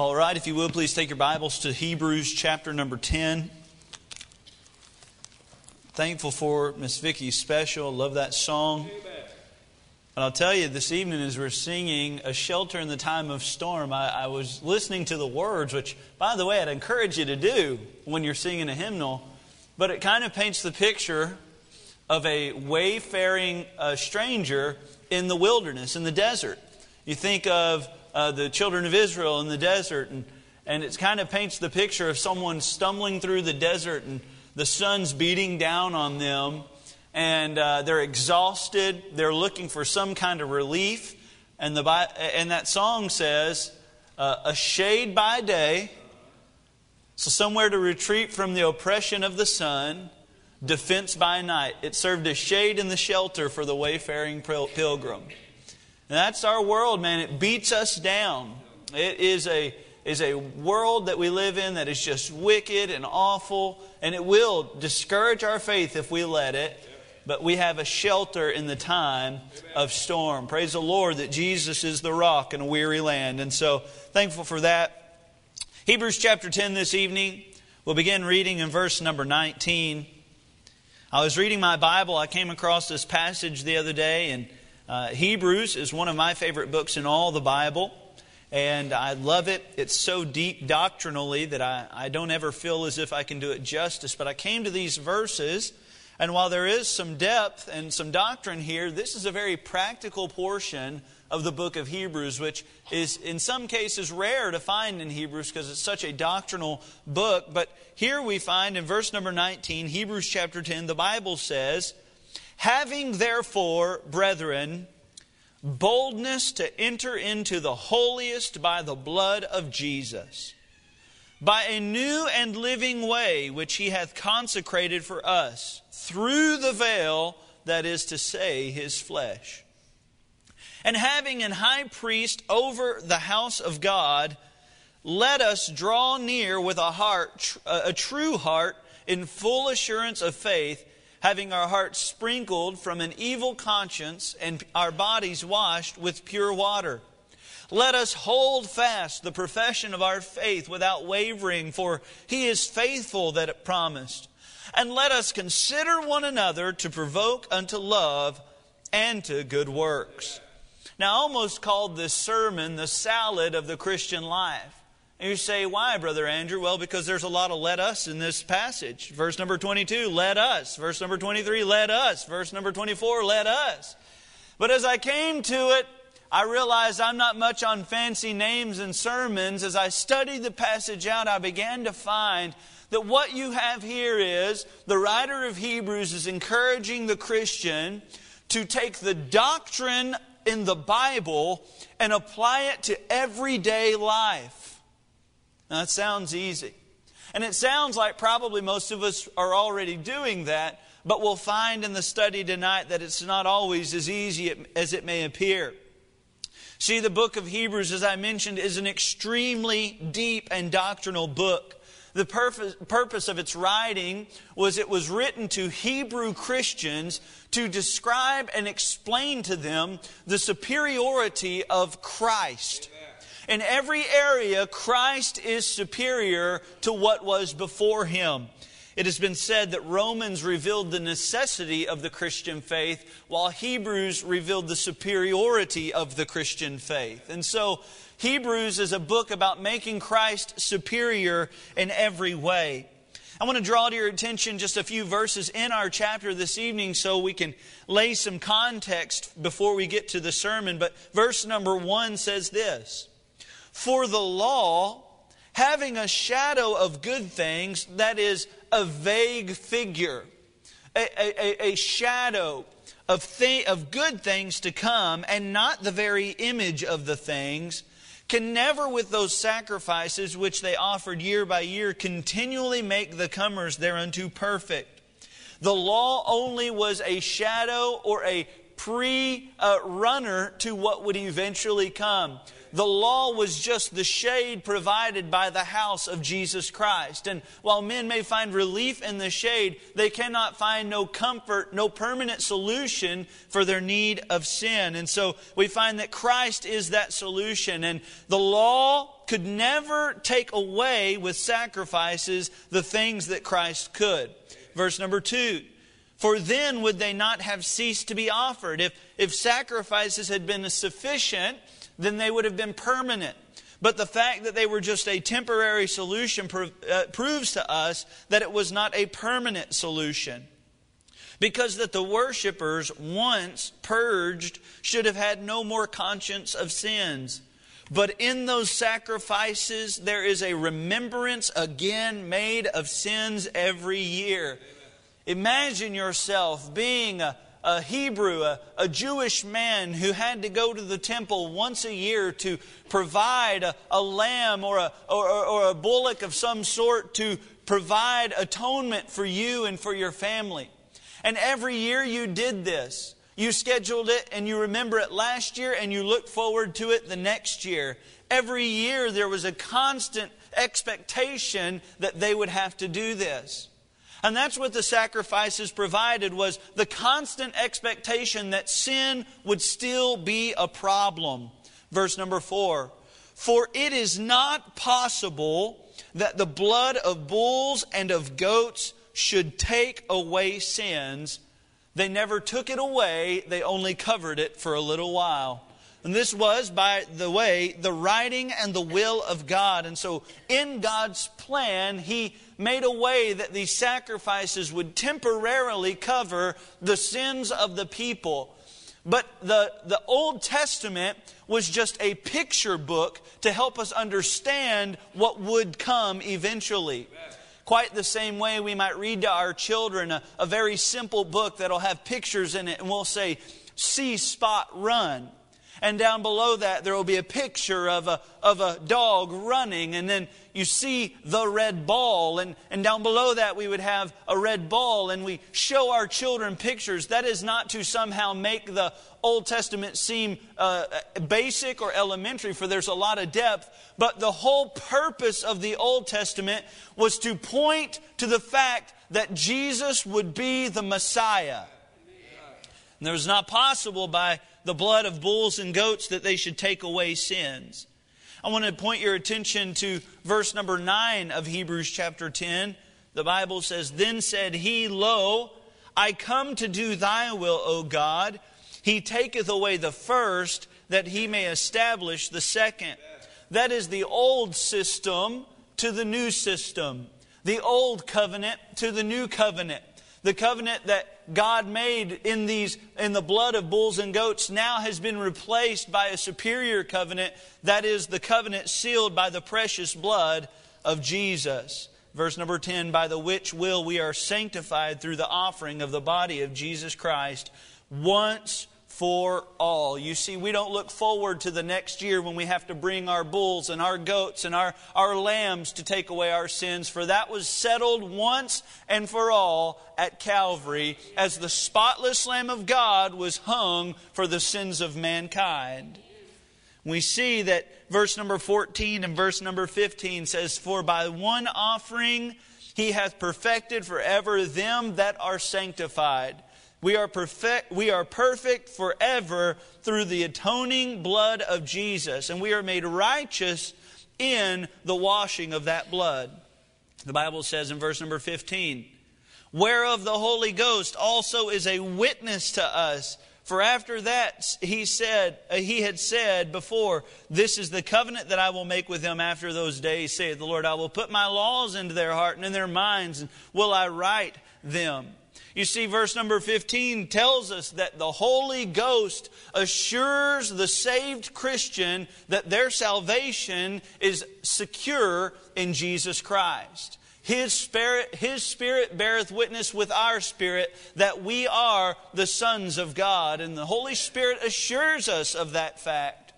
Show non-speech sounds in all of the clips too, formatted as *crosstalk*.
All right, if you will, please take your Bibles to Hebrews chapter number 10. Thankful for Miss Vicky's special. Love that song. And I'll tell you, this evening as we're singing A Shelter in the Time of Storm, I, I was listening to the words, which, by the way, I'd encourage you to do when you're singing a hymnal. But it kind of paints the picture of a wayfaring uh, stranger in the wilderness, in the desert. You think of uh, the children of Israel in the desert, and, and it kind of paints the picture of someone stumbling through the desert and the sun's beating down on them, and uh, they're exhausted. They're looking for some kind of relief. And, the, and that song says, uh, A shade by day, so somewhere to retreat from the oppression of the sun, defense by night. It served as shade and the shelter for the wayfaring pilgrim. And that's our world, man. It beats us down. It is a, is a world that we live in that is just wicked and awful, and it will discourage our faith if we let it. But we have a shelter in the time of storm. Praise the Lord that Jesus is the rock in a weary land. And so, thankful for that. Hebrews chapter 10 this evening. We'll begin reading in verse number 19. I was reading my Bible. I came across this passage the other day, and uh, Hebrews is one of my favorite books in all the Bible, and I love it. It's so deep doctrinally that I, I don't ever feel as if I can do it justice. But I came to these verses, and while there is some depth and some doctrine here, this is a very practical portion of the book of Hebrews, which is in some cases rare to find in Hebrews because it's such a doctrinal book. But here we find in verse number 19, Hebrews chapter 10, the Bible says, Having therefore, brethren, boldness to enter into the holiest by the blood of Jesus, by a new and living way which he hath consecrated for us, through the veil, that is to say, his flesh. And having an high priest over the house of God, let us draw near with a heart, a true heart, in full assurance of faith having our hearts sprinkled from an evil conscience and our bodies washed with pure water. Let us hold fast the profession of our faith without wavering, for he is faithful that it promised. And let us consider one another to provoke unto love and to good works. Now, I almost called this sermon the salad of the Christian life. And you say, why, Brother Andrew? Well, because there's a lot of let us in this passage. Verse number 22, let us. Verse number 23, let us. Verse number 24, let us. But as I came to it, I realized I'm not much on fancy names and sermons. As I studied the passage out, I began to find that what you have here is the writer of Hebrews is encouraging the Christian to take the doctrine in the Bible and apply it to everyday life. Now, that sounds easy. And it sounds like probably most of us are already doing that, but we'll find in the study tonight that it's not always as easy as it may appear. See, the book of Hebrews, as I mentioned, is an extremely deep and doctrinal book. The purpose of its writing was it was written to Hebrew Christians to describe and explain to them the superiority of Christ. In every area, Christ is superior to what was before him. It has been said that Romans revealed the necessity of the Christian faith, while Hebrews revealed the superiority of the Christian faith. And so, Hebrews is a book about making Christ superior in every way. I want to draw to your attention just a few verses in our chapter this evening so we can lay some context before we get to the sermon. But verse number one says this for the law, having a shadow of good things, that is a vague figure, a, a, a shadow of, of good things to come, and not the very image of the things, can never, with those sacrifices which they offered year by year, continually make the comers thereunto perfect. The law only was a shadow or a pre uh, runner to what would eventually come. The law was just the shade provided by the house of Jesus Christ. And while men may find relief in the shade, they cannot find no comfort, no permanent solution for their need of sin. And so we find that Christ is that solution. And the law could never take away with sacrifices the things that Christ could. Verse number two. For then would they not have ceased to be offered. If, if sacrifices had been sufficient, then they would have been permanent. But the fact that they were just a temporary solution uh, proves to us that it was not a permanent solution. Because that the worshippers, once purged, should have had no more conscience of sins. But in those sacrifices, there is a remembrance again made of sins every year. Imagine yourself being a a Hebrew, a, a, Jewish man who had to go to the temple once a year to provide a, a lamb or a, or, or a bullock of some sort to provide atonement for you and for your family. And every year you did this. You scheduled it and you remember it last year and you look forward to it the next year. Every year there was a constant expectation that they would have to do this. And that's what the sacrifices provided was the constant expectation that sin would still be a problem. Verse number 4. For it is not possible that the blood of bulls and of goats should take away sins. They never took it away, they only covered it for a little while. And this was, by the way, the writing and the will of God. And so, in God's plan, He made a way that these sacrifices would temporarily cover the sins of the people. But the, the Old Testament was just a picture book to help us understand what would come eventually. Quite the same way we might read to our children a, a very simple book that'll have pictures in it, and we'll say, See Spot run. And down below that, there will be a picture of a, of a dog running. And then you see the red ball. And, and down below that, we would have a red ball. And we show our children pictures. That is not to somehow make the Old Testament seem uh, basic or elementary, for there's a lot of depth. But the whole purpose of the Old Testament was to point to the fact that Jesus would be the Messiah. And it was not possible by the blood of bulls and goats that they should take away sins. I want to point your attention to verse number 9 of Hebrews chapter 10. The Bible says, Then said he, Lo, I come to do thy will, O God. He taketh away the first, that he may establish the second. That is the old system to the new system, the old covenant to the new covenant. The covenant that God made in these in the blood of bulls and goats now has been replaced by a superior covenant that is the covenant sealed by the precious blood of Jesus. Verse number 10 by the which will we are sanctified through the offering of the body of Jesus Christ once for all. You see, we don't look forward to the next year when we have to bring our bulls and our goats and our, our lambs to take away our sins, for that was settled once and for all at Calvary as the spotless Lamb of God was hung for the sins of mankind. We see that verse number 14 and verse number 15 says, For by one offering he hath perfected forever them that are sanctified. We are perfect, we are perfect forever through the atoning blood of Jesus, and we are made righteous in the washing of that blood. The Bible says in verse number 15, whereof the Holy Ghost also is a witness to us. For after that he said, uh, he had said before, This is the covenant that I will make with them after those days, saith the Lord. I will put my laws into their heart and in their minds, and will I write them. You see, verse number 15 tells us that the Holy Ghost assures the saved Christian that their salvation is secure in Jesus Christ. His spirit, his spirit beareth witness with our spirit that we are the sons of God, and the Holy Spirit assures us of that fact.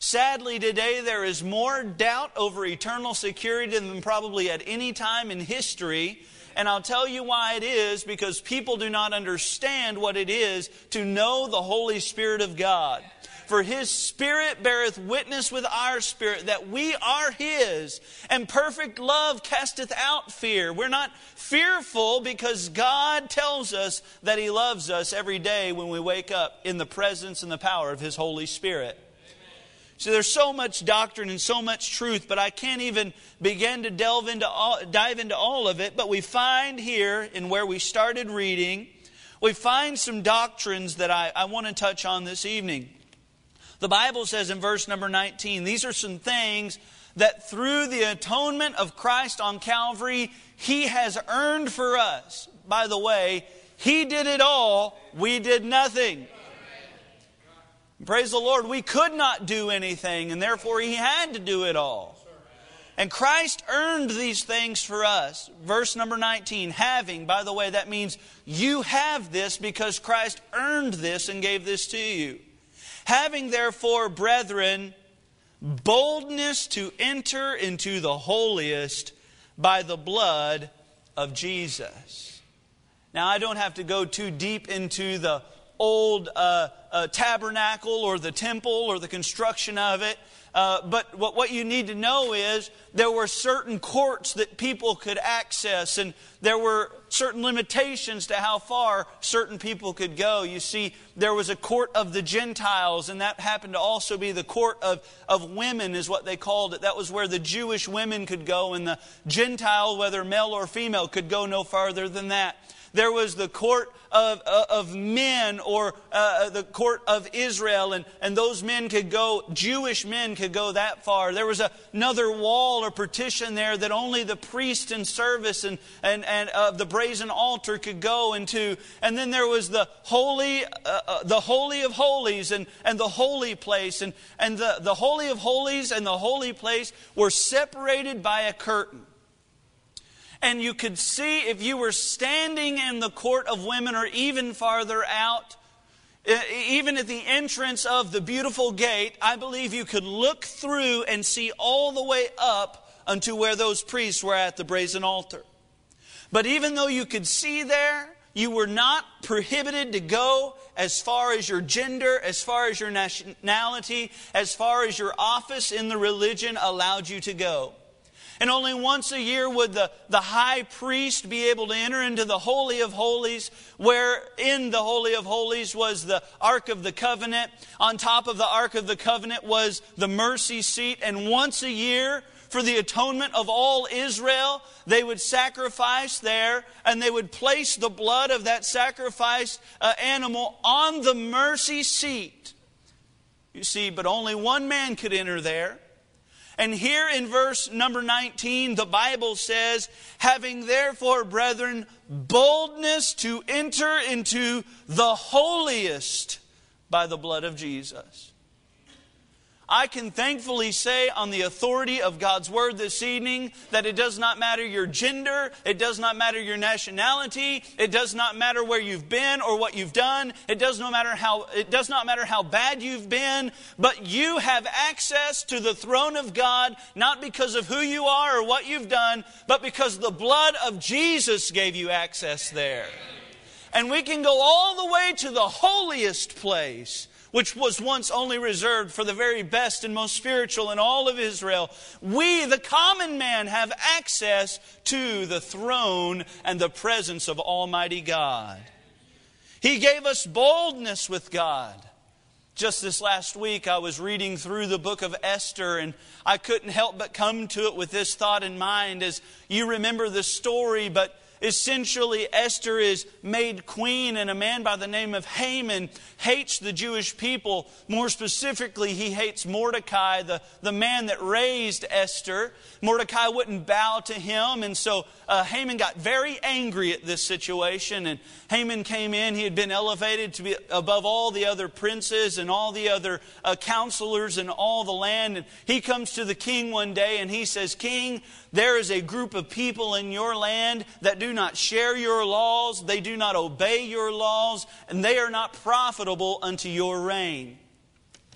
Sadly, today there is more doubt over eternal security than probably at any time in history. And I'll tell you why it is because people do not understand what it is to know the Holy Spirit of God. For his Spirit beareth witness with our spirit that we are his, and perfect love casteth out fear. We're not fearful because God tells us that he loves us every day when we wake up in the presence and the power of his Holy Spirit. So there's so much doctrine and so much truth, but I can't even begin to delve into all, dive into all of it. But we find here in where we started reading, we find some doctrines that I, I want to touch on this evening. The Bible says in verse number 19, these are some things that through the atonement of Christ on Calvary, He has earned for us. By the way, He did it all, we did nothing. Praise the Lord, we could not do anything, and therefore He had to do it all. And Christ earned these things for us. Verse number 19, having, by the way, that means you have this because Christ earned this and gave this to you. Having, therefore, brethren, boldness to enter into the holiest by the blood of Jesus. Now, I don't have to go too deep into the old uh, uh, tabernacle or the temple or the construction of it. Uh, but what, what you need to know is there were certain courts that people could access, and there were certain limitations to how far certain people could go. You see, there was a court of the Gentiles, and that happened to also be the court of, of women, is what they called it. That was where the Jewish women could go, and the Gentile, whether male or female, could go no farther than that. There was the court of, uh, of men or uh, the court of Israel, and, and those men could go, Jewish men could go that far. There was a, another wall or partition there that only the priest in service and, and, and of uh, the brazen altar could go into. And then there was the holy, uh, uh, the holy of holies and, and the holy place. And, and the, the holy of holies and the holy place were separated by a curtain. And you could see if you were standing in the court of women or even farther out, even at the entrance of the beautiful gate, I believe you could look through and see all the way up unto where those priests were at the brazen altar. But even though you could see there, you were not prohibited to go as far as your gender, as far as your nationality, as far as your office in the religion allowed you to go. And only once a year would the, the high priest be able to enter into the Holy of Holies, where in the Holy of Holies was the Ark of the Covenant. On top of the Ark of the Covenant was the mercy seat. And once a year, for the atonement of all Israel, they would sacrifice there and they would place the blood of that sacrificed uh, animal on the mercy seat. You see, but only one man could enter there. And here in verse number 19, the Bible says, having therefore, brethren, boldness to enter into the holiest by the blood of Jesus. I can thankfully say on the authority of God's Word this evening that it does not matter your gender, it does not matter your nationality, it does not matter where you've been or what you've done, it does not matter how, it does not matter how bad you've been, but you have access to the throne of God, not because of who you are or what you've done, but because the blood of Jesus gave you access there. And we can go all the way to the holiest place which was once only reserved for the very best and most spiritual in all of Israel, we, the common man, have access to the throne and the presence of Almighty God. He gave us boldness with God. Just this last week, I was reading through the book of Esther, and I couldn't help but come to it with this thought in mind as you remember the story, but Essentially, Esther is made queen, and a man by the name of Haman hates the Jewish people. More specifically, he hates Mordecai, the, the man that raised Esther. Mordecai wouldn't bow to him, and so uh, Haman got very angry at this situation. And Haman came in, he had been elevated to be above all the other princes and all the other uh, counselors in all the land. And he comes to the king one day and he says, King, there is a group of people in your land that do not share your laws, they do not obey your laws, and they are not profitable unto your reign.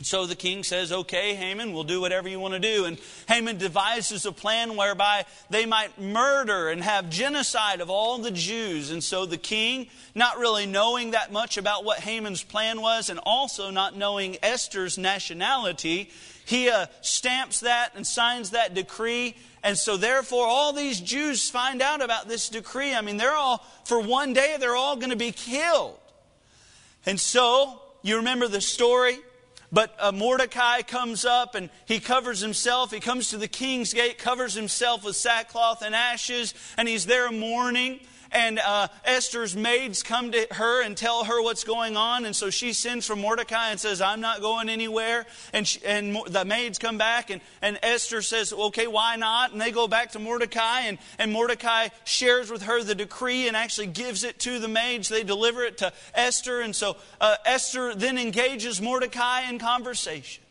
So the king says, Okay, Haman, we'll do whatever you want to do. And Haman devises a plan whereby they might murder and have genocide of all the Jews. And so the king, not really knowing that much about what Haman's plan was, and also not knowing Esther's nationality, he uh, stamps that and signs that decree. And so, therefore, all these Jews find out about this decree. I mean, they're all, for one day, they're all going to be killed. And so, you remember the story? But uh, Mordecai comes up and he covers himself. He comes to the king's gate, covers himself with sackcloth and ashes, and he's there mourning and uh, Esther's maids come to her and tell her what's going on. And so she sends for Mordecai and says, I'm not going anywhere. And, she, and the maids come back, and, and Esther says, Okay, why not? And they go back to Mordecai, and, and Mordecai shares with her the decree and actually gives it to the maids. They deliver it to Esther. And so uh, Esther then engages Mordecai in conversation.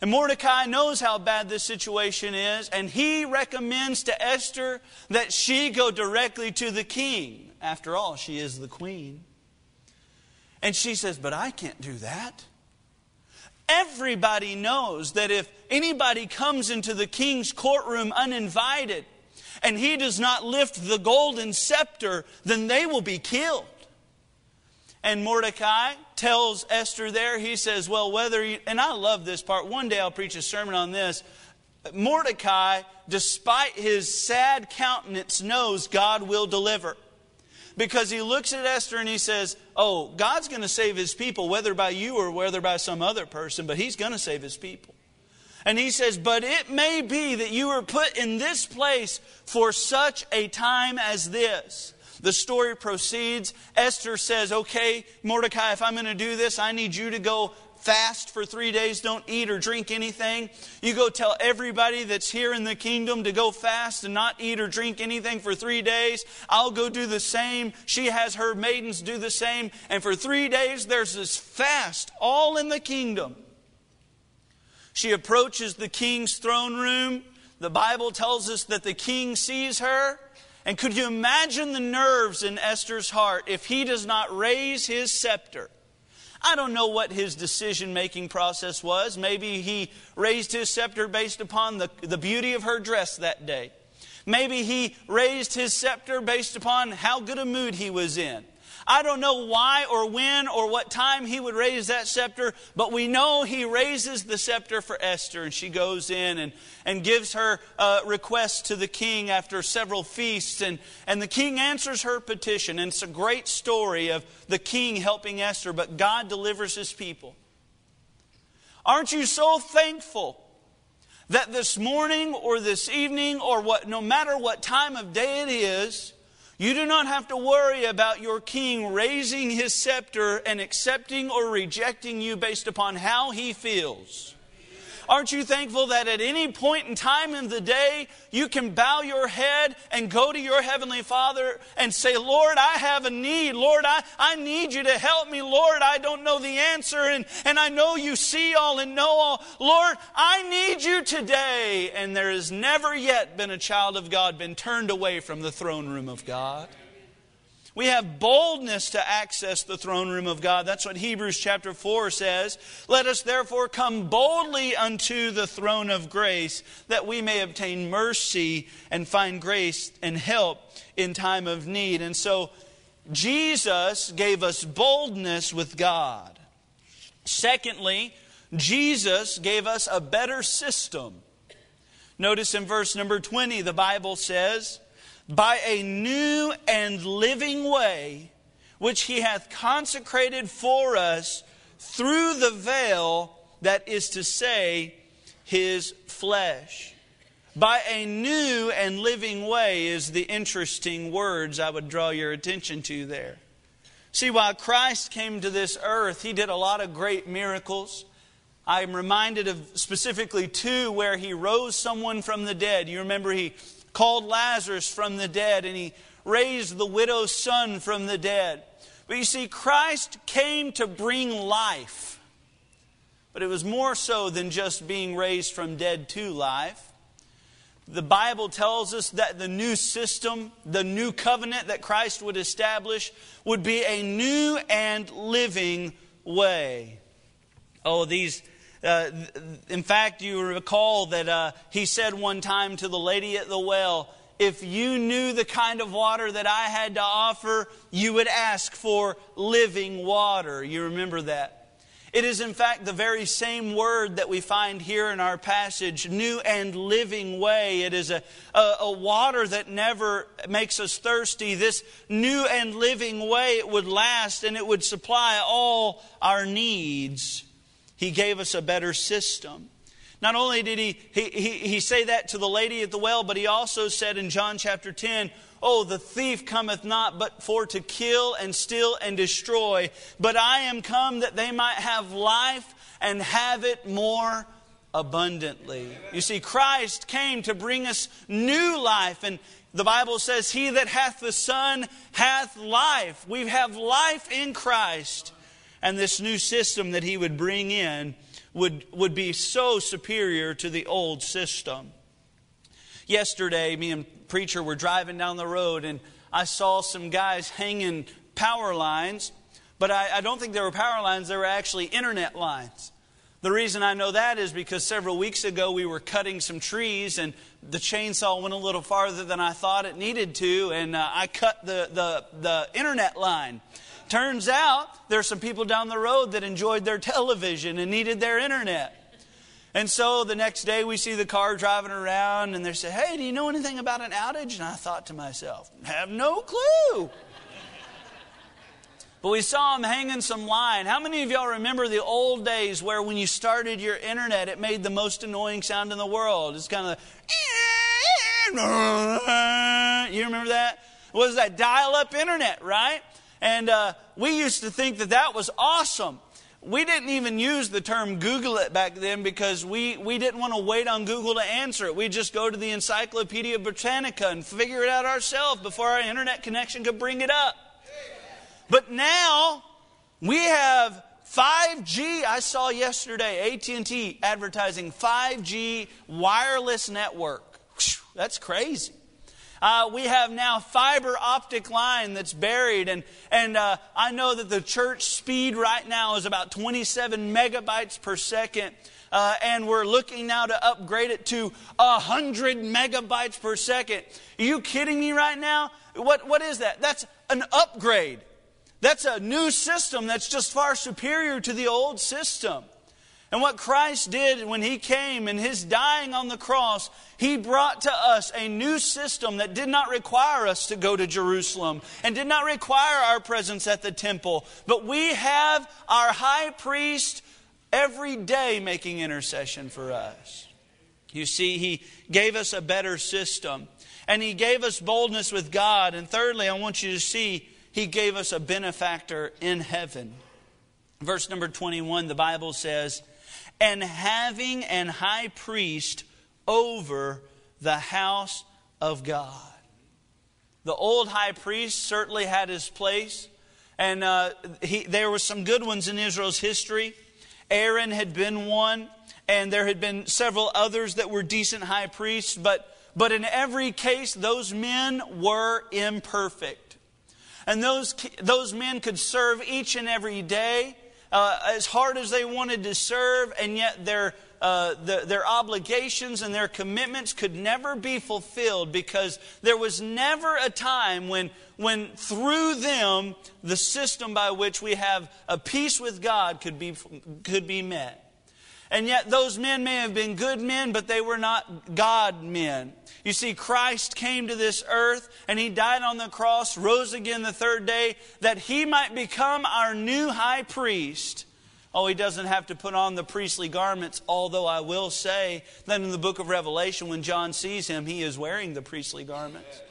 And Mordecai knows how bad this situation is, and he recommends to Esther that she go directly to the king. After all, she is the queen. And she says, But I can't do that. Everybody knows that if anybody comes into the king's courtroom uninvited and he does not lift the golden scepter, then they will be killed. And Mordecai tells Esther there, he says, Well, whether you, and I love this part. One day I'll preach a sermon on this. Mordecai, despite his sad countenance, knows God will deliver. Because he looks at Esther and he says, Oh, God's going to save his people, whether by you or whether by some other person, but he's going to save his people. And he says, But it may be that you were put in this place for such a time as this. The story proceeds. Esther says, Okay, Mordecai, if I'm going to do this, I need you to go fast for three days, don't eat or drink anything. You go tell everybody that's here in the kingdom to go fast and not eat or drink anything for three days. I'll go do the same. She has her maidens do the same. And for three days, there's this fast all in the kingdom. She approaches the king's throne room. The Bible tells us that the king sees her. And could you imagine the nerves in Esther's heart if he does not raise his scepter? I don't know what his decision making process was. Maybe he raised his scepter based upon the, the beauty of her dress that day. Maybe he raised his scepter based upon how good a mood he was in. I don't know why or when or what time he would raise that scepter, but we know he raises the scepter for Esther, and she goes in and, and gives her uh, request to the king after several feasts, and, and the king answers her petition. And it's a great story of the king helping Esther, but God delivers his people. Aren't you so thankful that this morning or this evening or what, no matter what time of day it is, you do not have to worry about your king raising his scepter and accepting or rejecting you based upon how he feels. Aren't you thankful that at any point in time in the day, you can bow your head and go to your Heavenly Father and say, Lord, I have a need. Lord, I, I need you to help me. Lord, I don't know the answer, and, and I know you see all and know all. Lord, I need you today. And there has never yet been a child of God been turned away from the throne room of God. We have boldness to access the throne room of God. That's what Hebrews chapter 4 says. Let us therefore come boldly unto the throne of grace that we may obtain mercy and find grace and help in time of need. And so Jesus gave us boldness with God. Secondly, Jesus gave us a better system. Notice in verse number 20, the Bible says, by a new and living way, which he hath consecrated for us through the veil, that is to say, his flesh. By a new and living way is the interesting words I would draw your attention to there. See, while Christ came to this earth, he did a lot of great miracles. I'm reminded of specifically two where he rose someone from the dead. You remember he called Lazarus from the dead, and he raised the widow's son from the dead. But you see, Christ came to bring life. But it was more so than just being raised from dead to life. The Bible tells us that the new system, the new covenant that Christ would establish, would be a new and living way. Oh, these. Uh, in fact, you recall that uh, he said one time to the lady at the well, If you knew the kind of water that I had to offer, you would ask for living water. You remember that? It is, in fact, the very same word that we find here in our passage new and living way. It is a, a, a, water that never makes us thirsty. This new and living way, it would last and it would supply all our needs. He gave us a better system. Not only did he, he, he, he say that to the lady at the well, but he also said in John chapter 10, Oh, the thief cometh not but for to kill and steal and destroy. But I am come that they might have life and have it more abundantly. You see, Christ came to bring us new life. And the Bible says, He that hath the Son hath life. We have life in Christ. And this new system that He would bring in would, would be so superior to the old system. Yesterday, me and preacher were driving down the road and I saw some guys hanging power lines, but I, I don't think they were power lines, they were actually internet lines. The reason I know that is because several weeks ago we were cutting some trees and the chainsaw went a little farther than I thought it needed to, and uh, I cut the, the, the internet line. Turns out there's some people down the road that enjoyed their *laughs* television and needed their internet. And so the next day we see the car driving around and they say, Hey, do you know anything about an outage? And I thought to myself, Have no clue. *laughs* But we saw them hanging some line. How many of y'all remember the old days where when you started your internet, it made the most annoying sound in the world? It's kind of the. You remember that? It was that dial up internet, right? And uh, we used to think that that was awesome we didn't even use the term Google it back then because we, we didn't want to wait on Google to answer it. We'd just go to the Encyclopedia Britannica and figure it out ourselves before our internet connection could bring it up. But now we have 5G. I saw yesterday AT&T advertising 5G wireless network. That's crazy. Uh, we have now fiber optic line that's buried, and, and uh, I know that the church speed right now is about 27 megabytes per second. Uh, and we're looking now to upgrade it to 100 megabytes per second. Are you kidding me right now? What, what is that? That's an upgrade. That's a new system that's just far superior to the old system. And what Christ did when He came and His dying on the cross, He brought to us a new system that did not require us to go to Jerusalem and did not require our presence at the temple. But we have our high priest every day making intercession for us. You see, He gave us a better system and He gave us boldness with God. And thirdly, I want you to see He gave us a benefactor in heaven. Verse number 21, the Bible says, and having an high priest over the house of God. The old high priest certainly had his place, and uh, he, there were some good ones in Israel's history. Aaron had been one, and there had been several others that were decent high priests, but, but in every case, those men were imperfect. And those, those men could serve each and every day uh, as hard as they wanted to serve, and yet their, uh, the, their obligations and their commitments could never be fulfilled because there was never a time when, when through them the system by which we have a peace with God could be, could be met. And yet, those men may have been good men, but they were not God men. You see, Christ came to this earth and He died on the cross, rose again the third day, that He might become our new high priest. Oh, He doesn't have to put on the priestly garments, although I will say that in the book of Revelation, when John sees Him, He is wearing the priestly garments.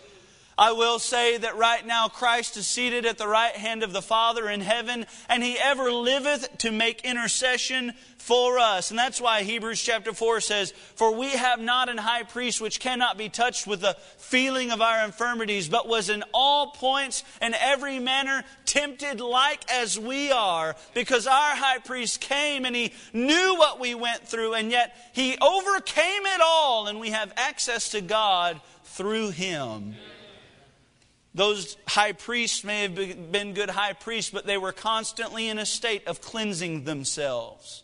I will say that right now Christ is seated at the right hand of the Father in heaven, and he ever liveth to make intercession for us. And that's why Hebrews chapter 4 says, For we have not an high priest which cannot be touched with the feeling of our infirmities, but was in all points and every manner tempted like as we are, because our high priest came and he knew what we went through, and yet he overcame it all, and we have access to God through him. Those high priests may have been good high priests, but they were constantly in a state of cleansing themselves.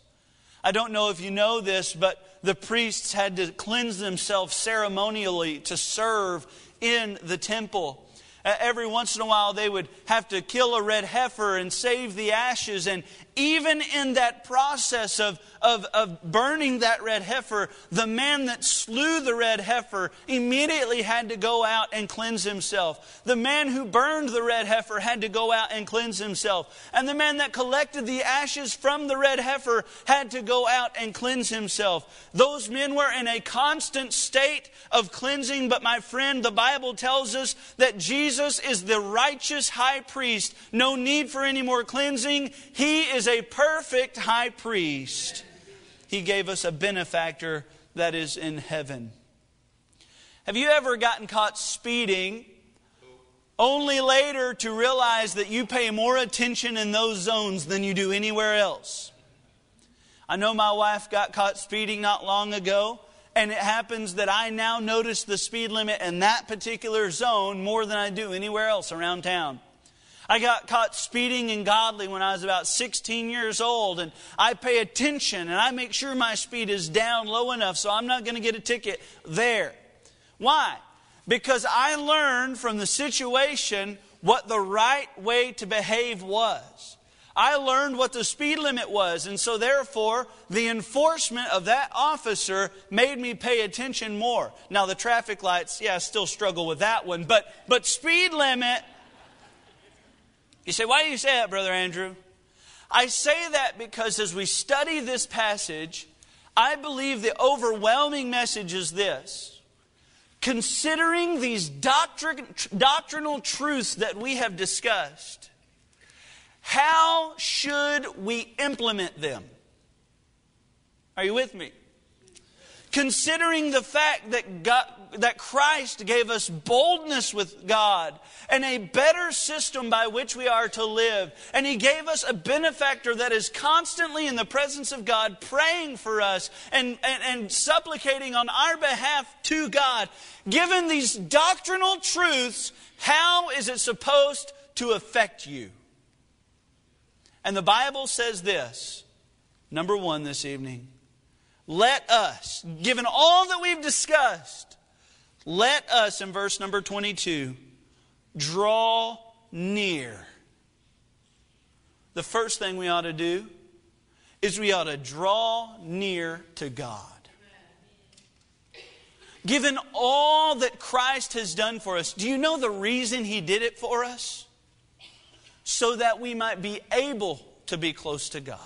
I don't know if you know this, but the priests had to cleanse themselves ceremonially to serve in the temple. Every once in a while, they would have to kill a red heifer and save the ashes. And even in that process of, of, of burning that red heifer, the man that slew the red heifer immediately had to go out and cleanse himself. The man who burned the red heifer had to go out and cleanse himself. And the man that collected the ashes from the red heifer had to go out and cleanse himself. Those men were in a constant state of cleansing, but my friend, the Bible tells us that Jesus is the righteous high priest. No need for any more cleansing. He is a perfect high priest. He gave us a benefactor that is in heaven. Have you ever gotten caught speeding only later to realize that you pay more attention in those zones than you do anywhere else? I know my wife got caught speeding not long ago, and it happens that I now notice the speed limit in that particular zone more than I do anywhere else around town. I got caught speeding in Godley when I was about 16 years old, and I pay attention and I make sure my speed is down low enough so I'm not going to get a ticket there. Why? Because I learned from the situation what the right way to behave was. I learned what the speed limit was, and so therefore, the enforcement of that officer made me pay attention more. Now, the traffic lights, yeah, I still struggle with that one, but, but speed limit you say, why do you say that, Brother Andrew? I say that because as we study this passage, I believe the overwhelming message is this. Considering these doctrin- doctrinal truths that we have discussed, how should we implement them? Are you with me? Considering the fact that God, that Christ gave us boldness with God and a better system by which we are to live. And He gave us a benefactor that is constantly in the presence of God, praying for us and, and, and supplicating on our behalf to God. Given these doctrinal truths, how is it supposed to affect you? And the Bible says this number one this evening. Let us, given all that we've discussed, let us, in verse number 22, draw near. The first thing we ought to do is we ought to draw near to God. Given all that Christ has done for us, do you know the reason He did it for us? So that we might be able to be close to God.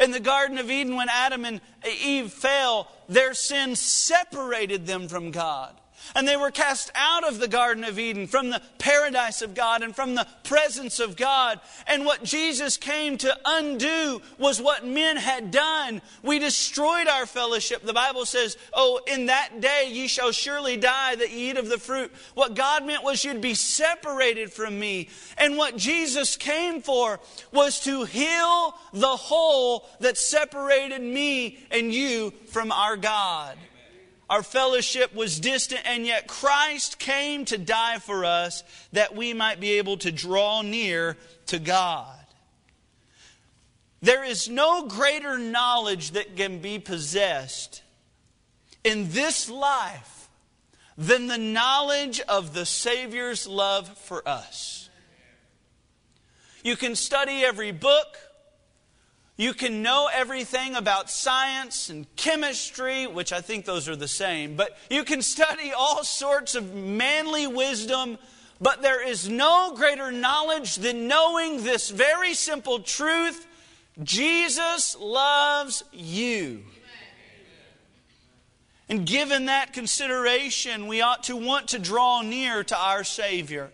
In the Garden of Eden, when Adam and Eve fell, their sin separated them from God. And they were cast out of the Garden of Eden, from the paradise of God and from the presence of God. And what Jesus came to undo was what men had done. We destroyed our fellowship. The Bible says, Oh, in that day ye shall surely die that ye eat of the fruit. What God meant was you'd be separated from me. And what Jesus came for was to heal the hole that separated me and you from our God. Our fellowship was distant, and yet Christ came to die for us that we might be able to draw near to God. There is no greater knowledge that can be possessed in this life than the knowledge of the Savior's love for us. You can study every book, you can know everything about science and chemistry, which I think those are the same, but you can study all sorts of manly wisdom, but there is no greater knowledge than knowing this very simple truth Jesus loves you. And given that consideration, we ought to want to draw near to our Savior.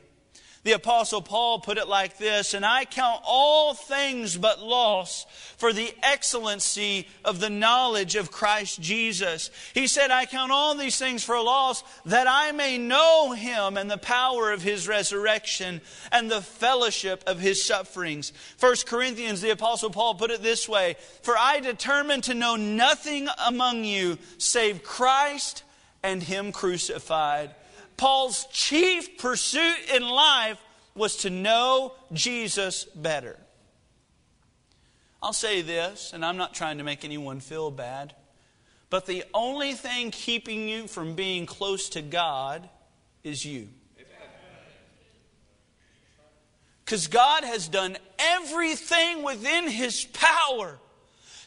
The Apostle Paul put it like this And I count all things but loss for the excellency of the knowledge of Christ Jesus. He said, I count all these things for loss that I may know him and the power of his resurrection and the fellowship of his sufferings. First Corinthians, the Apostle Paul put it this way For I determined to know nothing among you save Christ and him crucified. Paul's chief pursuit in life was to know Jesus better. I'll say this, and I'm not trying to make anyone feel bad, but the only thing keeping you from being close to God is you. Because God has done everything within His power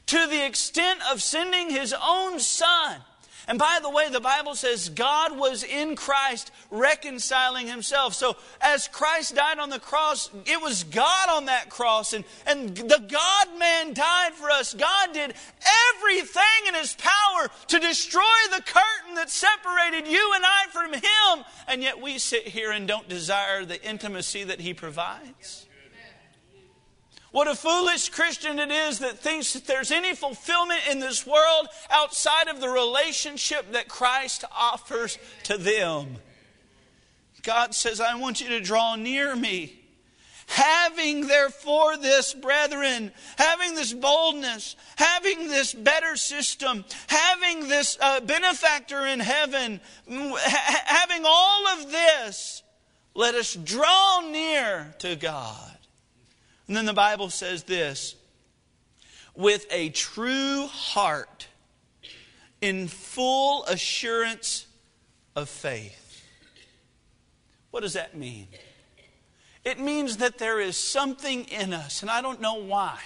to the extent of sending His own Son and by the way, the Bible says God was in Christ reconciling himself. So as Christ died on the cross, it was God on that cross. And, and the God man died for us. God did everything in his power to destroy the curtain that separated you and I from him. And yet we sit here and don't desire the intimacy that he provides. What a foolish Christian it is that thinks that there's any fulfillment in this world outside of the relationship that Christ offers to them. God says, I want you to draw near me. Having therefore this, brethren, having this boldness, having this better system, having this uh, benefactor in heaven, ha- having all of this, let us draw near to God. And then the Bible says this with a true heart, in full assurance of faith. What does that mean? It means that there is something in us, and I don't know why,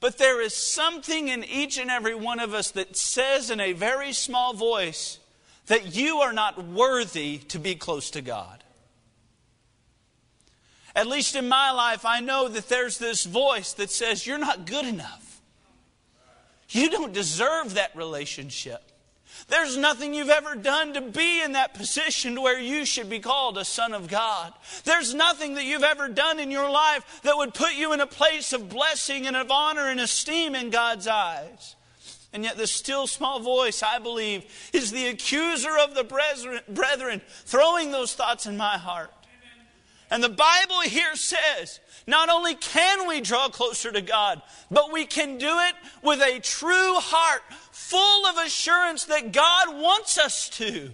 but there is something in each and every one of us that says in a very small voice that you are not worthy to be close to God. At least in my life, I know that there's this voice that says, You're not good enough. You don't deserve that relationship. There's nothing you've ever done to be in that position where you should be called a son of God. There's nothing that you've ever done in your life that would put you in a place of blessing and of honor and esteem in God's eyes. And yet, the still small voice, I believe, is the accuser of the brethren, throwing those thoughts in my heart. And the Bible here says not only can we draw closer to God, but we can do it with a true heart, full of assurance that God wants us to.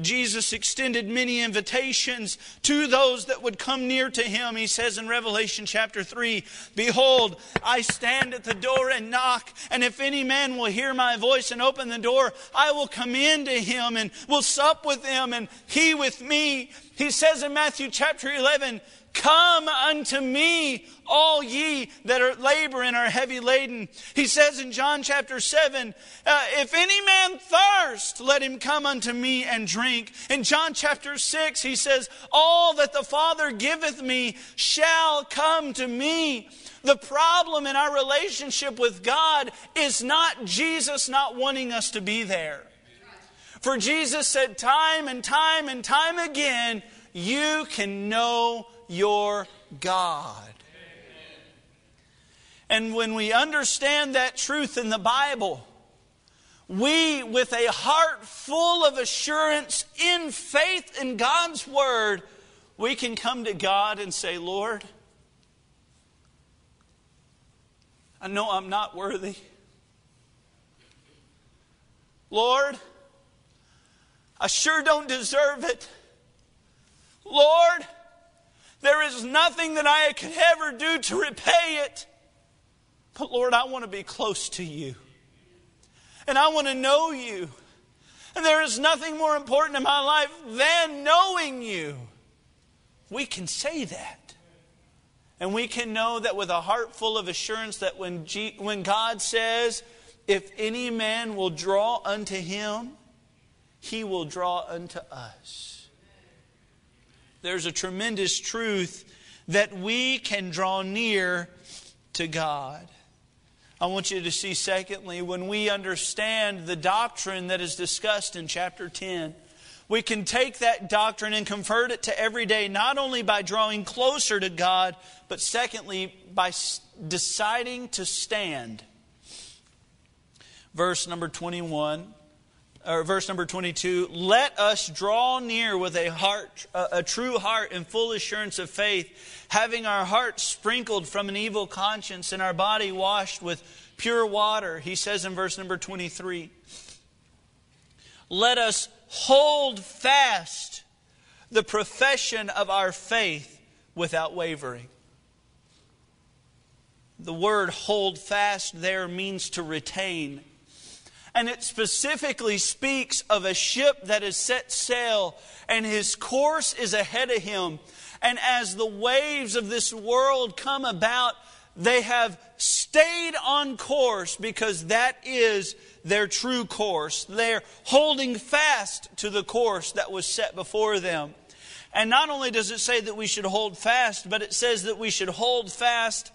Jesus extended many invitations to those that would come near to him. He says in Revelation chapter 3 Behold, I stand at the door and knock, and if any man will hear my voice and open the door, I will come in to him and will sup with him, and he with me. He says in Matthew chapter 11, Come unto me, all ye that are labor and are heavy laden. He says in John chapter 7, uh, If any man thirst, let him come unto me and drink. In John chapter 6, he says, All that the Father giveth me shall come to me. The problem in our relationship with God is not Jesus not wanting us to be there. For Jesus said time and time and time again, you can know your God. And when we understand that truth in the Bible, we, with a heart full of assurance in faith in God's Word, we can come to God and say, Lord, I know I'm not worthy. Lord, I sure don't deserve it. Lord, there is nothing that I could ever do to repay it. But Lord, I want to be close to you. And I want to know you. And there is nothing more important in my life than knowing you. We can say that. And we can know that with a heart full of assurance that when, G- when God says, If any man will draw unto him, he will draw unto us there's a tremendous truth that we can draw near to God. I want you to see, secondly, when we understand the doctrine that is discussed in chapter 10, we can take that doctrine and convert it to every day, not only by drawing closer to God, but secondly, by deciding to stand. Verse number 21 or verse number 22 let us draw near with a heart a, true heart and full assurance of faith having our hearts sprinkled from an evil conscience and our body washed with pure water he says in verse number 23 let us hold fast the profession of our faith without wavering the word hold fast there means to retain. And it specifically speaks of a ship that has set sail and his course is ahead of him. And as the waves of this world come about, they have stayed on course because that is their true course. They're holding fast to the course that was set before them. And not only does it say that we should hold fast, but it says that we should hold fast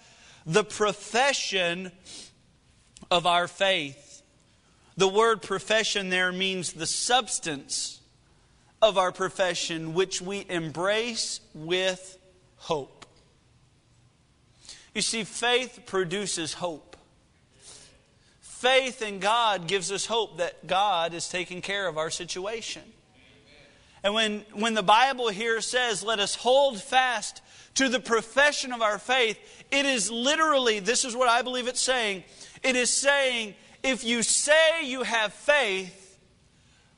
the profession of our faith. The word profession there means the substance of our profession, which we embrace with hope. You see, faith produces hope. Faith in God gives us hope that God is taking care of our situation. And when, when the Bible here says, let us hold fast to the profession of our faith, it is literally, this is what I believe it's saying, it is saying, if you say you have faith,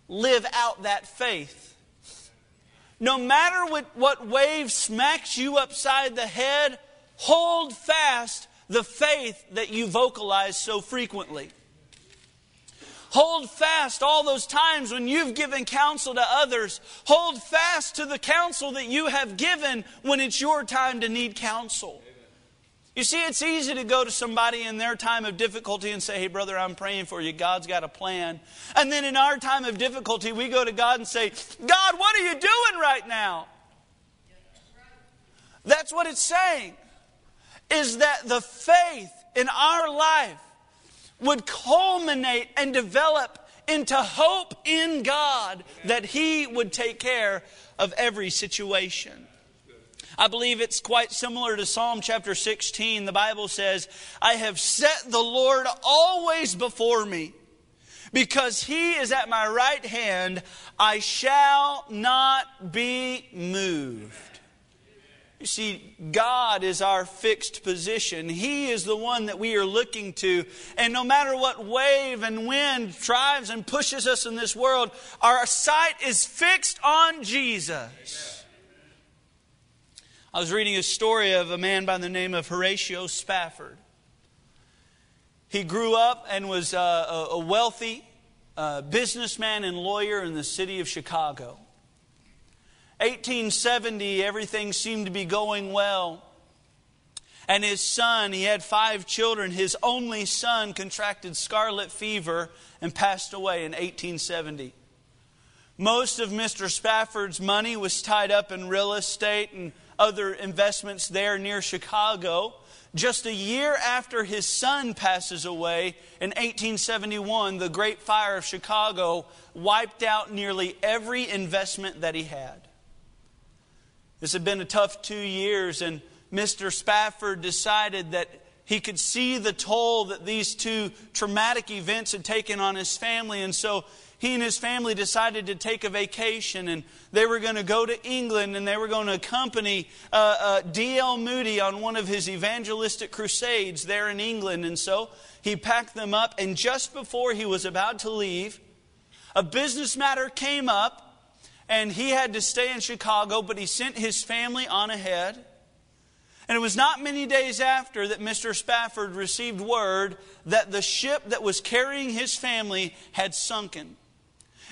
live out that faith. No matter what, what wave smacks you upside the head, hold fast the faith that you vocalize so frequently. Hold fast all those times when you've given counsel to others. Hold fast to the counsel that you have given when it's your time to need counsel. You see, it's easy to go to somebody in their time of difficulty and say, Hey, brother, I'm praying for you. God's got a plan. And then in our time of difficulty, we go to God and say, God, what are you doing right now? That's what it's saying. Is that the faith in our life would culminate and develop into hope in God that He would take care of every situation. I believe it's quite similar to Psalm chapter 16. The Bible says, I have set the Lord always before me. Because he is at my right hand, I shall not be moved. You see, God is our fixed position. He is the one that we are looking to. And no matter what wave and wind drives and pushes us in this world, our sight is fixed on Jesus. I was reading a story of a man by the name of Horatio Spafford. He grew up and was uh, a wealthy uh, businessman and lawyer in the city of Chicago. 1870, everything seemed to be going well. And his son, he had five children, his only son contracted scarlet fever and passed away in 1870. Most of Mr. Spafford's money was tied up in real estate and other investments there near Chicago. Just a year after his son passes away in 1871, the Great Fire of Chicago wiped out nearly every investment that he had. This had been a tough two years, and Mr. Spafford decided that he could see the toll that these two traumatic events had taken on his family, and so he and his family decided to take a vacation, and they were going to go to England, and they were going to accompany uh, uh, D.L. Moody on one of his evangelistic crusades there in England. And so he packed them up, and just before he was about to leave, a business matter came up and he had to stay in Chicago, but he sent his family on ahead. And it was not many days after that Mr. Spafford received word that the ship that was carrying his family had sunken.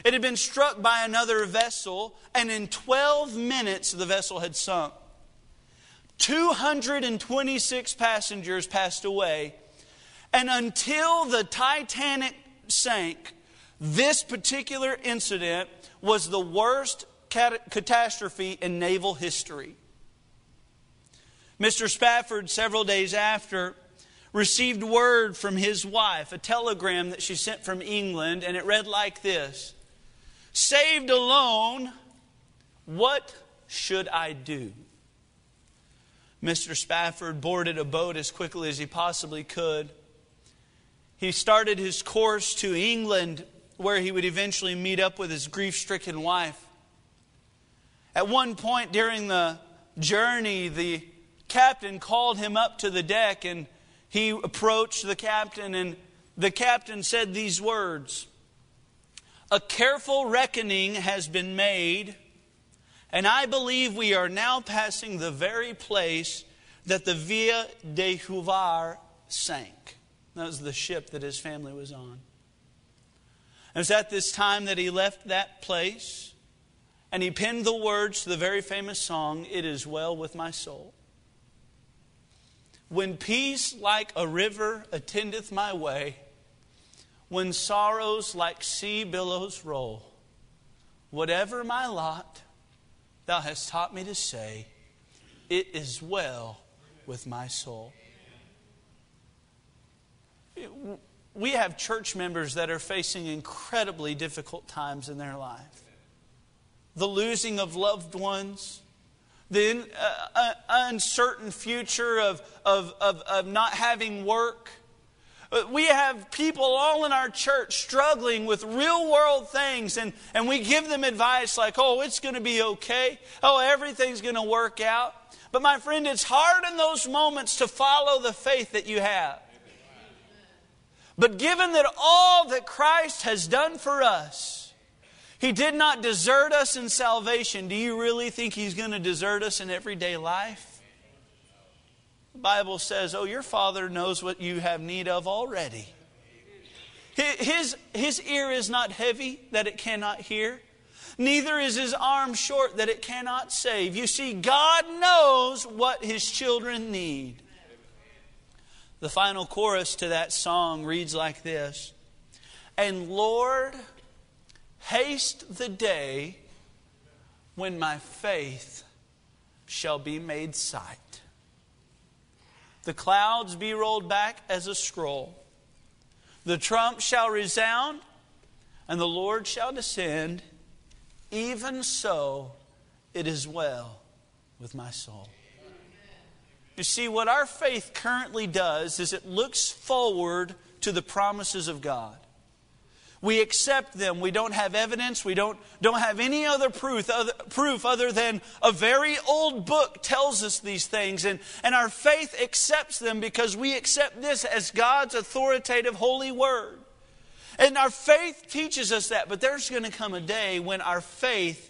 It had been struck by another vessel, and in 12 minutes the vessel had sunk. 226 passengers passed away, and until the Titanic sank, this particular incident was the worst cat- catastrophe in naval history. Mr. Spafford, several days after, received word from his wife, a telegram that she sent from England, and it read like this Saved alone, what should I do? Mr. Spafford boarded a boat as quickly as he possibly could. He started his course to England where he would eventually meet up with his grief stricken wife. At one point during the journey, the captain called him up to the deck and he approached the captain, and the captain said these words A careful reckoning has been made, and I believe we are now passing the very place that the Ville du Havre sank. That was the ship that his family was on. It was at this time that he left that place and he penned the words to the very famous song, It Is Well With My Soul. When peace like a river attendeth my way, when sorrows like sea billows roll, whatever my lot, thou hast taught me to say, It is well with my soul. We have church members that are facing incredibly difficult times in their life the losing of loved ones, the uh, uh, uncertain future of, of, of, of not having work. Uh, we have people all in our church struggling with real world things, and, and we give them advice like, oh, it's going to be okay. Oh, everything's going to work out. But my friend, it's hard in those moments to follow the faith that you have. But given that all that Christ has done for us, He did not desert us in salvation, do you really think He's going to desert us in everyday life? The Bible says, Oh, your Father knows what you have need of already. His, his ear is not heavy that it cannot hear, neither is his arm short that it cannot save. You see, God knows what his children need. The final chorus to that song reads like this And Lord, haste the day when my faith shall be made sight the clouds be rolled back as a scroll. The trump shall resound, and the Lord shall descend. Even so, it is well with my soul. You see, what our faith currently does is it looks forward to the promises of God. We accept them. We don't have evidence. We don't, don't have any other proof, other proof other than a very old book tells us these things. And, and our faith accepts them because we accept this as God's authoritative holy word. And our faith teaches us that. But there's going to come a day when our faith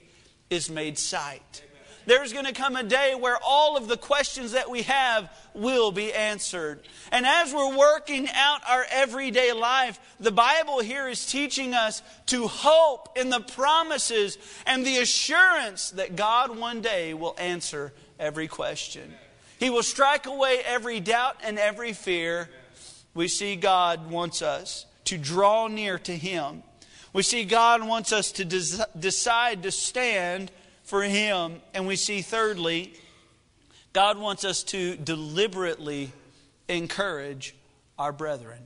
is made sight there's going to come a day where all of the questions that we have will be answered. And as we're working out our everyday life, the Bible here is teaching us to hope in the promises and the assurance that God one day will answer every question. He will strike away every doubt and every fear. We see God wants us to draw near to Him. We see God wants us to des- decide to stand for Him. And we see, thirdly, God wants us to deliberately encourage our brethren.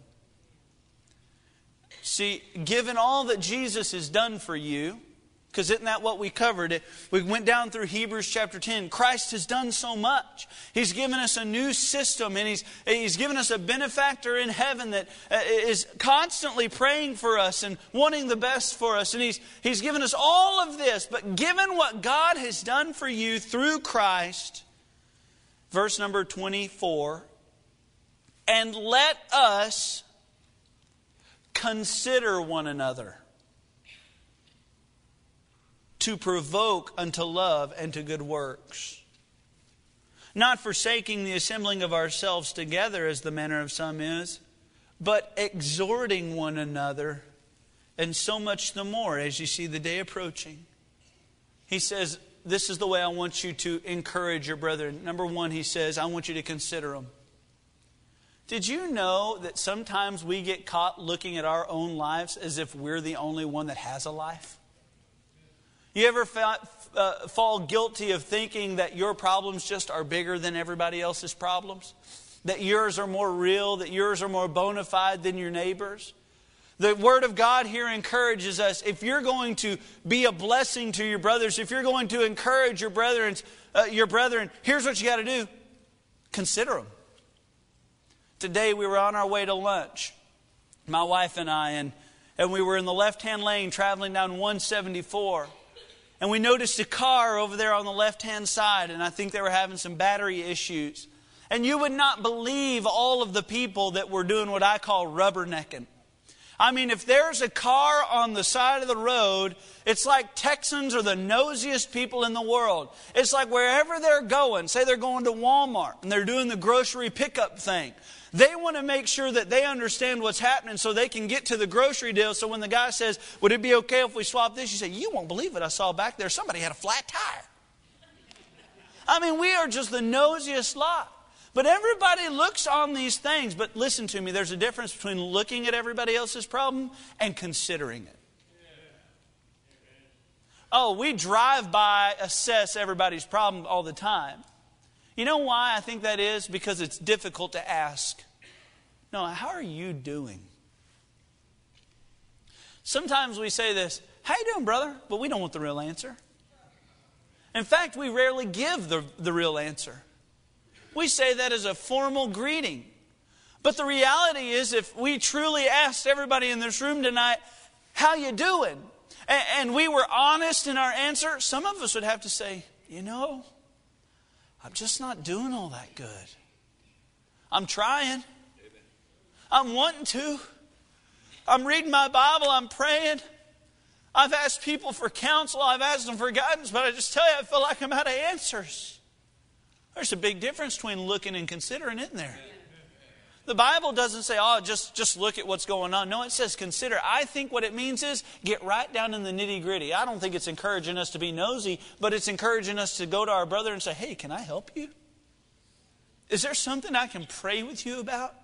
See, given all that Jesus has done for you, because isn't that what we covered? We went down through Hebrews chapter 10. Christ has done so much. He's given us a new system, and He's, he's given us a benefactor in heaven that uh, constantly praying for us and wanting the best for us. And He's, he's given us all of this. But given what God has done for you through Christ, verse number 24, and let us consider one another to provoke unto love and to good works. Not forsaking the assembling of ourselves together as the manner of some is, but exhorting one another, and so much the more as you see the day approaching. He says, This is the way I want you to encourage your brethren. Number one, he says, I want you to consider them. Did you know that sometimes we get caught looking at our own lives as if we're the only one that has a life? You ever uh, fall guilty of thinking that your problems just are bigger than everybody else's problems? That yours are more real, that yours are more bona fide than your neighbor's? The Word of God here encourages us if you're going to be a blessing to your brothers, if you're going to encourage your brethren, uh, your brethren, here's what you got to do consider them. Today we were on our way to lunch, my wife and I, and, and we were in the left hand lane traveling down 174 and we noticed a car over there on the left hand side, and I think they were having some battery issues. And you would not believe all of the people that were doing what I call rubbernecking. I mean, if there's a car on the side of the road, it's like Texans are the nosiest people in the world. It's like wherever they're going, say they're going to Walmart and they're doing the grocery pickup thing, They want to make sure that they understand what's happening so they can get to the grocery deal. So when the guy says, Would it be okay if we swap this? You say, You won't believe what I saw back there. Somebody had a flat tire. I mean, we are just the nosiest lot. But everybody looks on these things. But listen to me, there's a difference between looking at everybody else's problem and considering it. Oh, we drive by, assess everybody's problem all the time. You know why I think that is? Because it's difficult to ask. No, how are you doing? Sometimes we say this, how you doing, brother? But we don't want the real answer. In fact, we rarely give the, the real answer. We say that as a formal greeting. But the reality is, if we truly asked everybody in this room tonight, how you doing? And, and we were honest in our answer, some of us would have to say, you know, I'm just not doing all that good. I'm trying. I'm wanting to. I'm reading my Bible. I'm praying. I've asked people for counsel. I've asked them for guidance, but I just tell you, I feel like I'm out of answers. There's a big difference between looking and considering, isn't there? The Bible doesn't say, oh, just, just look at what's going on. No, it says consider. I think what it means is get right down in the nitty gritty. I don't think it's encouraging us to be nosy, but it's encouraging us to go to our brother and say, hey, can I help you? Is there something I can pray with you about?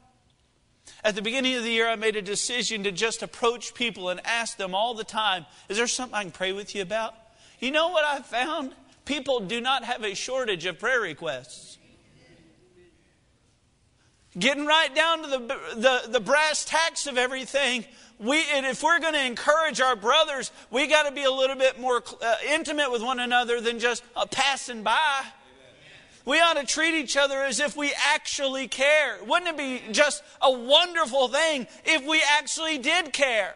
At the beginning of the year, I made a decision to just approach people and ask them all the time, is there something I can pray with you about? You know what I found? People do not have a shortage of prayer requests. Getting right down to the, the, the brass tacks of everything, we, if we're going to encourage our brothers, we got to be a little bit more uh, intimate with one another than just uh, passing by. We ought to treat each other as if we actually care. Wouldn't it be just a wonderful thing if we actually did care?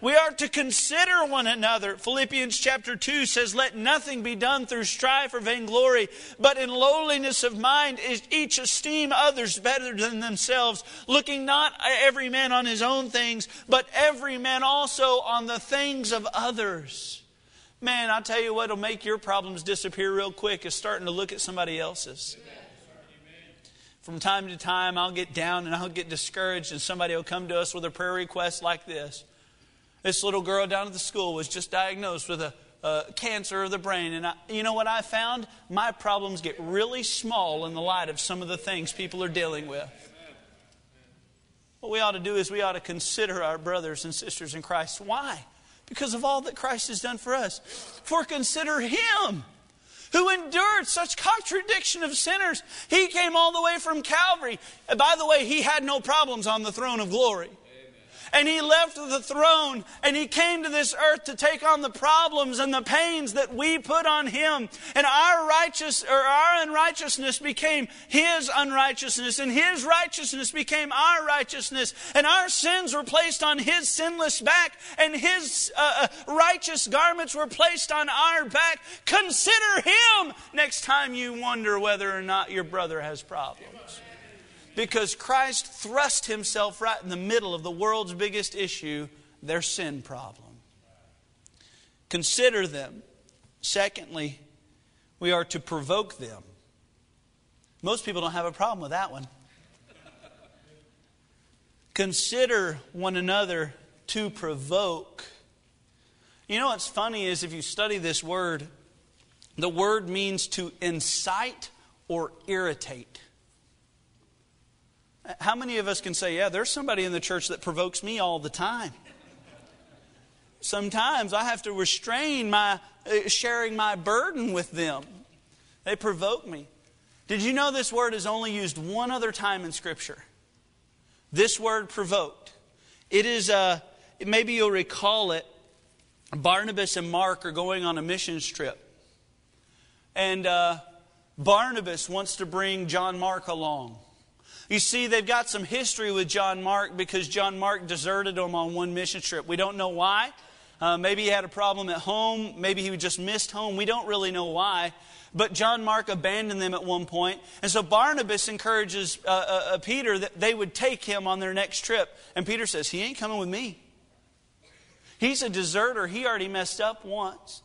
We are to consider one another. Philippians chapter 2 says, Let nothing be done through strife or vainglory, but in lowliness of mind each esteem others better than themselves, looking not every man on his own things, but every man also on the things of others. Man, I tell you what will make your problems disappear real quick is starting to look at somebody else's. From time to time, I'll get down and I'll get discouraged, and somebody will come to us with a prayer request like this. This little girl down at the school was just diagnosed with a, a cancer of the brain. And I, you know what I found? My problems get really small in the light of some of the things people are dealing with. What we ought to do is we ought to consider our brothers and sisters in Christ. Why? Because of all that Christ has done for us. For consider Him who endured such contradiction of sinners. He came all the way from Calvary. And by the way, He had no problems on the throne of glory and he left the throne and he came to this earth to take on the problems and the pains that we put on him. And our righteous or our unrighteousness became his unrighteousness and his righteousness became our righteousness and our sins were placed on his sinless back and his uh, uh righteous garments were placed on our back. Consider him next time you wonder whether or not your brother has problems because Christ thrust himself right in the middle of the world's biggest issue, their sin problem. Consider them. Secondly, we are to provoke them. Most people don't have a problem with that one. Consider one another to provoke. You know what's funny is if you study this word, the word means to incite or irritate. How many of us can say, yeah, there's somebody in the church that provokes me all the time? Sometimes I have to restrain my uh, sharing my burden with them. They provoke me. Did you know this word is only used one other time in Scripture? This word provoked. It is, uh, maybe you'll recall it. Barnabas and Mark are going on a missions trip. And uh, Barnabas wants to bring John Mark along. You see, they've got some history with John Mark because John Mark deserted them on one mission trip. We don't know why. Uh, maybe he had a problem at home. Maybe he just missed home. We don't really know why. But John Mark abandoned them at one point. And so Barnabas encourages uh, uh, uh Peter that they would take him on their next trip. And Peter says, He ain't coming with me. He's a deserter. He already messed up once.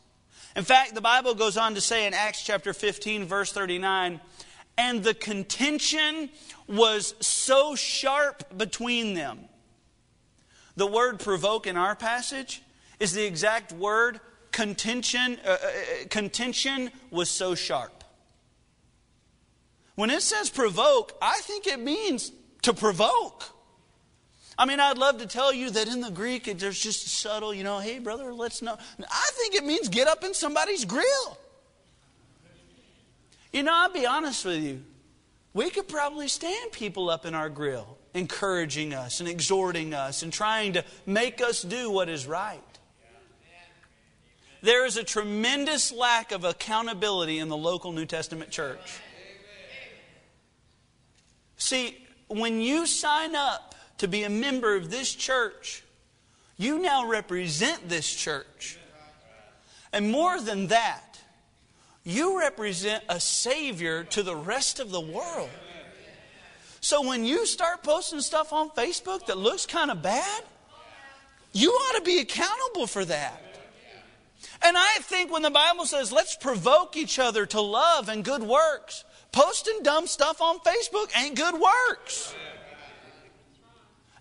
In fact, the Bible goes on to say in Acts chapter 15, verse 39, and the contention was so sharp between them. The word provoke in our passage is the exact word contention. Uh, uh, contention was so sharp. When it says provoke, I think it means to provoke. I mean, I'd love to tell you that in the Greek, there's just subtle, you know, hey, brother, let's know. I think it means get up in somebody's grill. You know, I'll be honest with you. We could probably stand people up in our grill, encouraging us and exhorting us and trying to make us do what is right. There is a tremendous lack of accountability in the local New Testament church. See, when you sign up to be a member of this church, you now represent this church. And more than that, you represent a Savior to the rest of the world. So when you start posting stuff on Facebook that looks kind of bad, you ought to be accountable for that. And I think when the Bible says, let's provoke each other to love and good works, posting dumb stuff on Facebook ain't good works.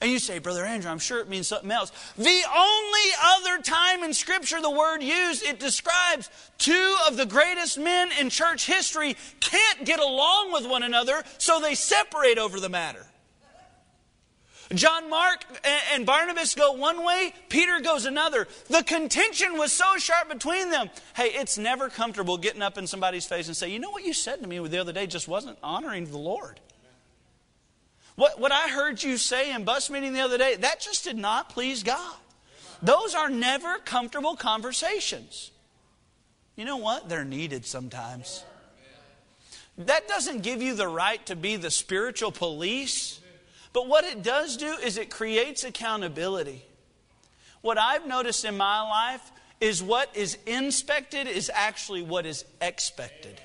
And you say, Brother Andrew, I'm sure it means something else. The only other time in Scripture the word used, it describes two of the greatest men in church history can't get along with one another, so they separate over the matter. John Mark and Barnabas go one way, Peter goes another. The contention was so sharp between them. Hey, it's never comfortable getting up in somebody's face and say, You know what you said to me the other day just wasn't honoring the Lord. What, what I heard you say in bus meeting the other day, that just did not please God. Those are never comfortable conversations. You know what? They're needed sometimes. That doesn't give you the right to be the spiritual police, but what it does do is it creates accountability. What I've noticed in my life is what is inspected is actually what is expected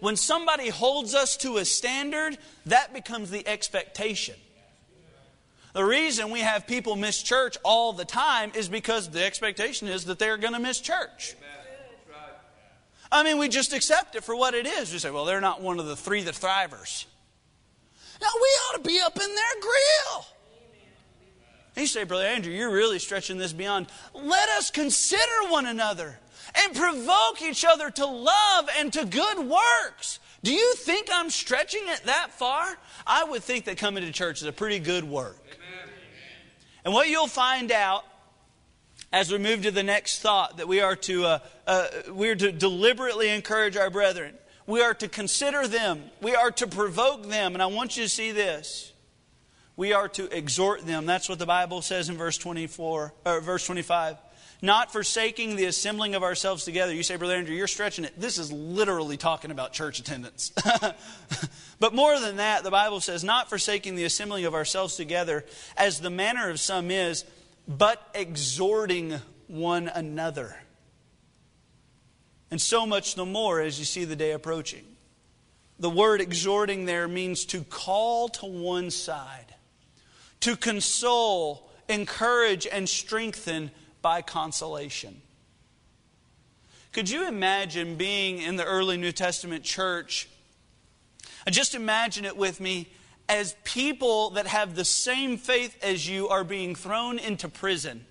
when somebody holds us to a standard, that becomes the expectation. The reason we have people miss church all the time is because the expectation is that they're going to miss church. I mean, we just accept it for what it is. We say, well, they're not one of the three that thrivers. Now, we ought to be up in their grill. You say, Brother Andrew, you're really stretching this beyond. Let us consider one another and provoke each other to love and to good works. Do you think I'm stretching it that far? I would think that coming to church is a pretty good work. Amen. And what you'll find out as we move to the next thought that we are to uh, uh, we are to deliberately encourage our brethren. We are to consider them. We are to provoke them. And I want you to see this. We are to exhort them. That's what the Bible says in verse 24 or verse 25 not forsaking the assembling of ourselves together. You say, Brother Andrew, you're stretching it. This is literally talking about church attendance. *laughs* but more than that, the Bible says, not forsaking the assembling of ourselves together, as the manner of some is, but exhorting one another. And so much the more as you see the day approaching. The word exhorting there means to call to one side, to console, encourage, and strengthen by consolation. Could you imagine being in the early New Testament church? Just imagine it with me as people that have the same faith as you are being thrown into prison.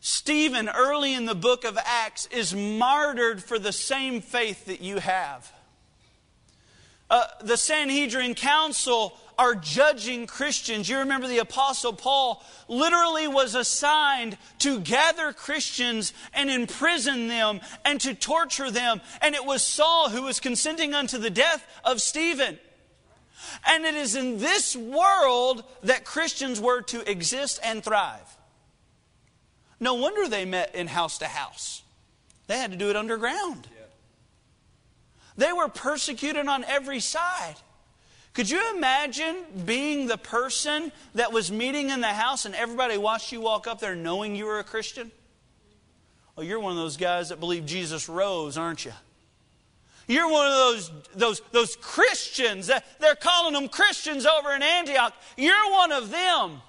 Stephen, early in the book of Acts, is martyred for the same faith that you have. Uh, the Sanhedrin Council are judging Christians. You remember the Apostle Paul literally was assigned to gather Christians and imprison them and to torture them. And it was Saul who was consenting unto the death of Stephen. And it is in this world that Christians were to exist and thrive. No wonder they met in house to house. They had to do it underground. They were persecuted on every side. Could you imagine being the person that was meeting in the house and everybody watched you walk up there knowing you were a Christian? Oh, you're one of those guys that believe Jesus rose, aren't you? You're one of those, those, those Christians. That, They're calling them Christians over in Antioch. You're one of them.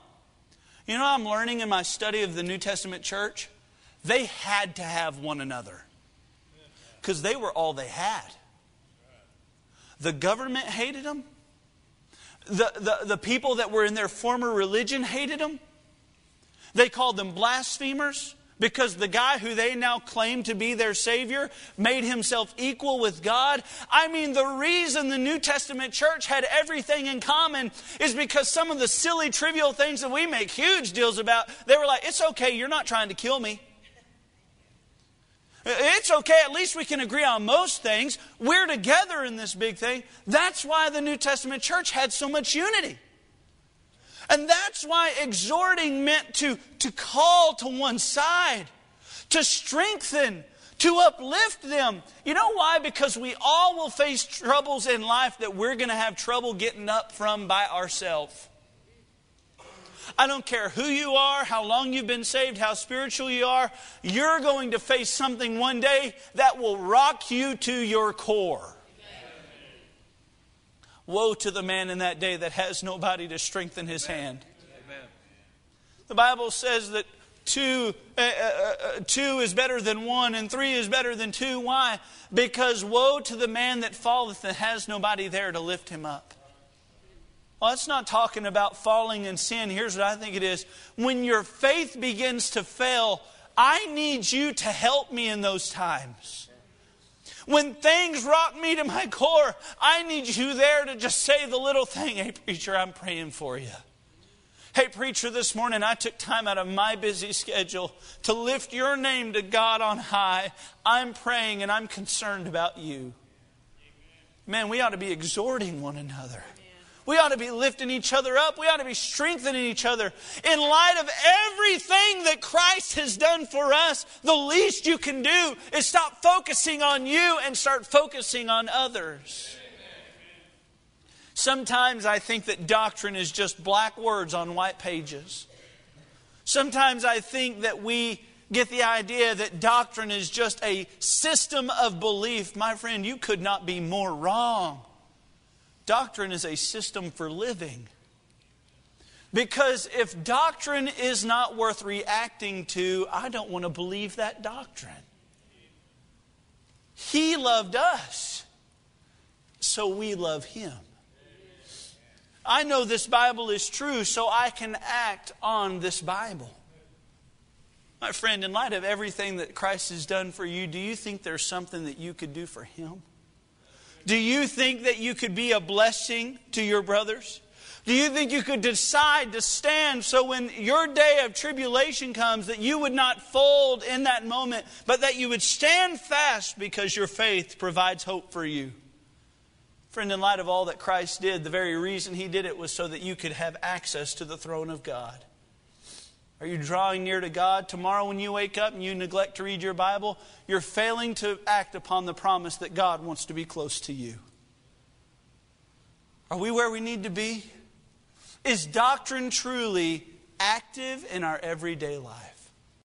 You know I'm learning in my study of the New Testament church? They had to have one another because they were all they had. The government hated them. The, the, the people that were in their former religion hated them. They called them blasphemers because the guy who they now claim to be their Savior made himself equal with God. I mean, the reason the New Testament church had everything in common is because some of the silly, trivial things that we make huge deals about, they were like, it's okay, you're not trying to kill me. It's okay, at least we can agree on most things. We're together in this big thing. That's why the New Testament church had so much unity. And that's why exhorting meant to, to call to one side, to strengthen, to uplift them. You know why? Because we all will face troubles in life that we're going to have trouble getting up from by ourselves. I don't care who you are, how long you've been saved, how spiritual you are, you're going to face something one day that will rock you to your core. Woe to the man in that day that has nobody to strengthen his hand. The Bible says that two, uh, uh, uh, two is better than one, and three is better than two. Why? Because woe to the man that falleth and has nobody there to lift him up. Well, it's not talking about falling in sin. Here's what I think it is. When your faith begins to fail, I need you to help me in those times. When things rock me to my core, I need you there to just say the little thing Hey, preacher, I'm praying for you. Hey, preacher, this morning I took time out of my busy schedule to lift your name to God on high. I'm praying and I'm concerned about you. Man, we ought to be exhorting one another. We ought to be lifting each other up. We ought to be strengthening each other. In light of everything that Christ has done for us, the least you can do is stop focusing on you and start focusing on others. Sometimes I think that doctrine is just black words on white pages. Sometimes I think that we get the idea that doctrine is just a system of belief. My friend, you could not be more wrong. Doctrine is a system for living. Because if doctrine is not worth reacting to, I don't want to believe that doctrine. He loved us, so we love him. I know this Bible is true, so I can act on this Bible. My friend, in light of everything that Christ has done for you, do you think there's something that you could do for him? Do you think that you could be a blessing to your brothers? Do you think you could decide to stand so when your day of tribulation comes that you would not fold in that moment, but that you would stand fast because your faith provides hope for you? Friend, in light of all that Christ did, the very reason he did it was so that you could have access to the throne of God. Are you drawing near to God? Tomorrow, when you wake up and you neglect to read your Bible, you're failing to act upon the promise that God wants to be close to you. Are we where we need to be? Is doctrine truly active in our everyday life?